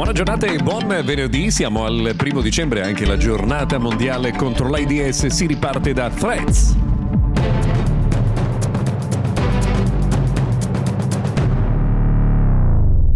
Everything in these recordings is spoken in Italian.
Buona giornata e buon venerdì, siamo al primo dicembre, anche la giornata mondiale contro l'AIDS si riparte da Threads.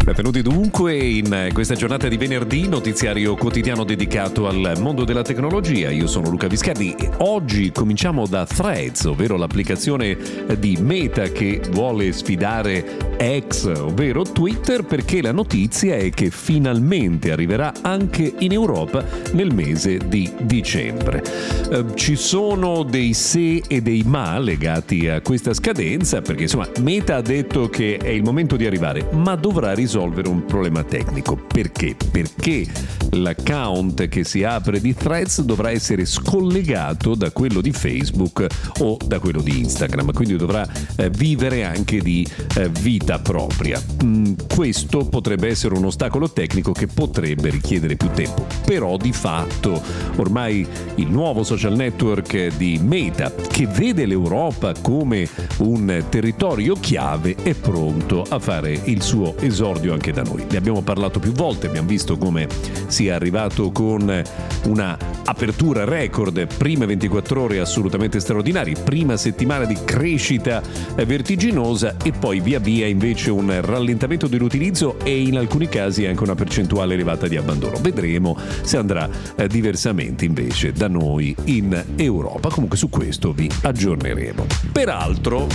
Benvenuti dunque in questa giornata di venerdì, notiziario quotidiano dedicato al mondo della tecnologia. Io sono Luca Viscardi e oggi cominciamo da Threads, ovvero l'applicazione di Meta che vuole sfidare X, ovvero Twitter, perché la notizia è che finalmente arriverà anche in Europa nel mese di dicembre. Eh, ci sono dei se e dei ma legati a questa scadenza, perché insomma Meta ha detto che è il momento di arrivare, ma dovrà risolvere risolvere un problema tecnico. Perché? Perché l'account che si apre di Threads dovrà essere scollegato da quello di Facebook o da quello di Instagram, quindi dovrà eh, vivere anche di eh, vita propria. Mm, questo potrebbe essere un ostacolo tecnico che potrebbe richiedere più tempo, però di fatto ormai il nuovo social network di Meta che vede l'Europa come un territorio chiave è pronto a fare il suo esordio episodio anche da noi. Ne abbiamo parlato più volte, abbiamo visto come sia arrivato con una apertura record, prime 24 ore assolutamente straordinarie, prima settimana di crescita vertiginosa e poi via via invece un rallentamento dell'utilizzo e in alcuni casi anche una percentuale elevata di abbandono. Vedremo se andrà eh, diversamente invece da noi in Europa. Comunque su questo vi aggiorneremo. Peraltro,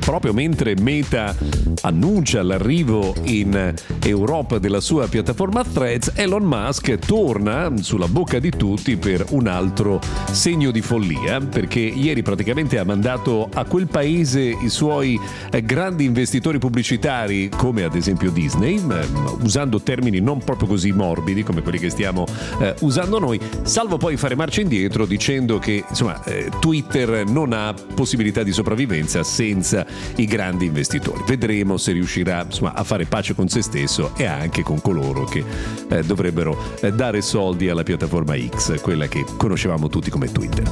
proprio mentre Meta annuncia l'arrivo in Europa della sua piattaforma Threads, Elon Musk torna sulla bocca di tutti per un altro segno di follia, perché ieri praticamente ha mandato a quel paese i suoi eh, grandi investitori pubblicitari, come ad esempio Disney, usando termini non proprio così morbidi come quelli che stiamo eh, usando noi, salvo poi fare marcia indietro dicendo che insomma, eh, Twitter non ha possibilità di sopravvivenza senza i grandi investitori. Vedremo se riuscirà insomma, a fare pace con se stesso e anche con coloro che eh, dovrebbero eh, dare soldi alla piattaforma X, quella che conoscevamo tutti come Twitter.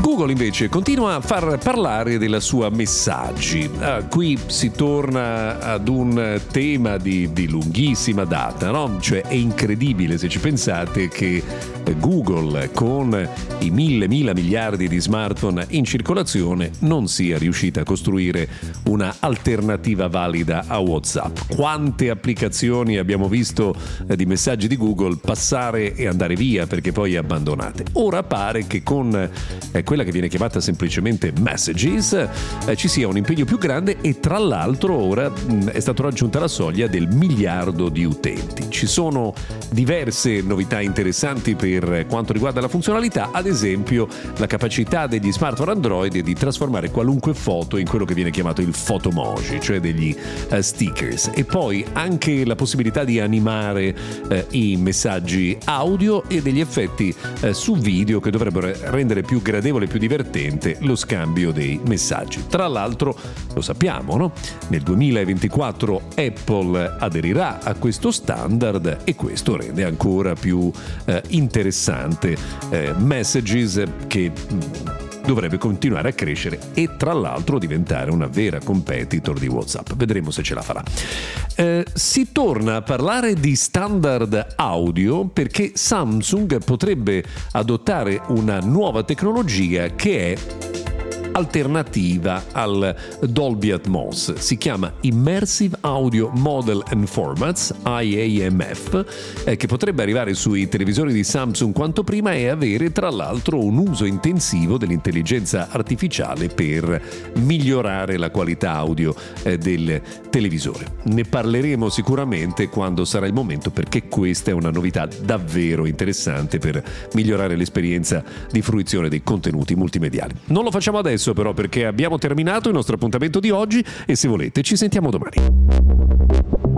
Google invece continua a far parlare della sua messaggi. Ah, qui si torna ad un tema di, di lunghissima data, no? Cioè è incredibile se ci pensate che Google con i mille mila miliardi di smartphone in circolazione non sia riuscita a costruire una alternativa valida a WhatsApp. Quante applicazioni abbiamo visto eh, di messaggi di Google passare e andare via perché poi abbandonate. Ora pare che con eh, quella che viene chiamata semplicemente Messages eh, ci sia un impegno più grande e tra l'altro ora mh, è stata raggiunta la soglia del miliardo di utenti. Ci sono diverse novità interessanti per quanto riguarda la funzionalità, ad esempio la capacità degli smartphone Android di trasformare qualunque foto in quello che viene chiamato il photomoji, cioè degli uh, e poi anche la possibilità di animare uh, i messaggi audio e degli effetti uh, su video che dovrebbero rendere più gradevole e più divertente lo scambio dei messaggi. Tra l'altro, lo sappiamo, no? Nel 2024 Apple aderirà a questo standard e questo rende ancora più eh, interessante eh, Messages che mm, dovrebbe continuare a crescere e tra l'altro diventare una vera competitor di WhatsApp. Vedremo se ce la farà. Eh, si torna a parlare di standard audio perché Samsung potrebbe adottare una nuova tecnologia che è alternativa al Dolby Atmos. Si chiama Immersive Audio Model and Formats, IAMF, eh, che potrebbe arrivare sui televisori di Samsung quanto prima e avere tra l'altro un uso intensivo dell'intelligenza artificiale per migliorare la qualità audio eh, del televisore. Ne parleremo sicuramente quando sarà il momento perché questa è una novità davvero interessante per migliorare l'esperienza di fruizione dei contenuti multimediali. Non lo facciamo adesso adesso però perché abbiamo terminato il nostro appuntamento di oggi e se volete ci sentiamo domani.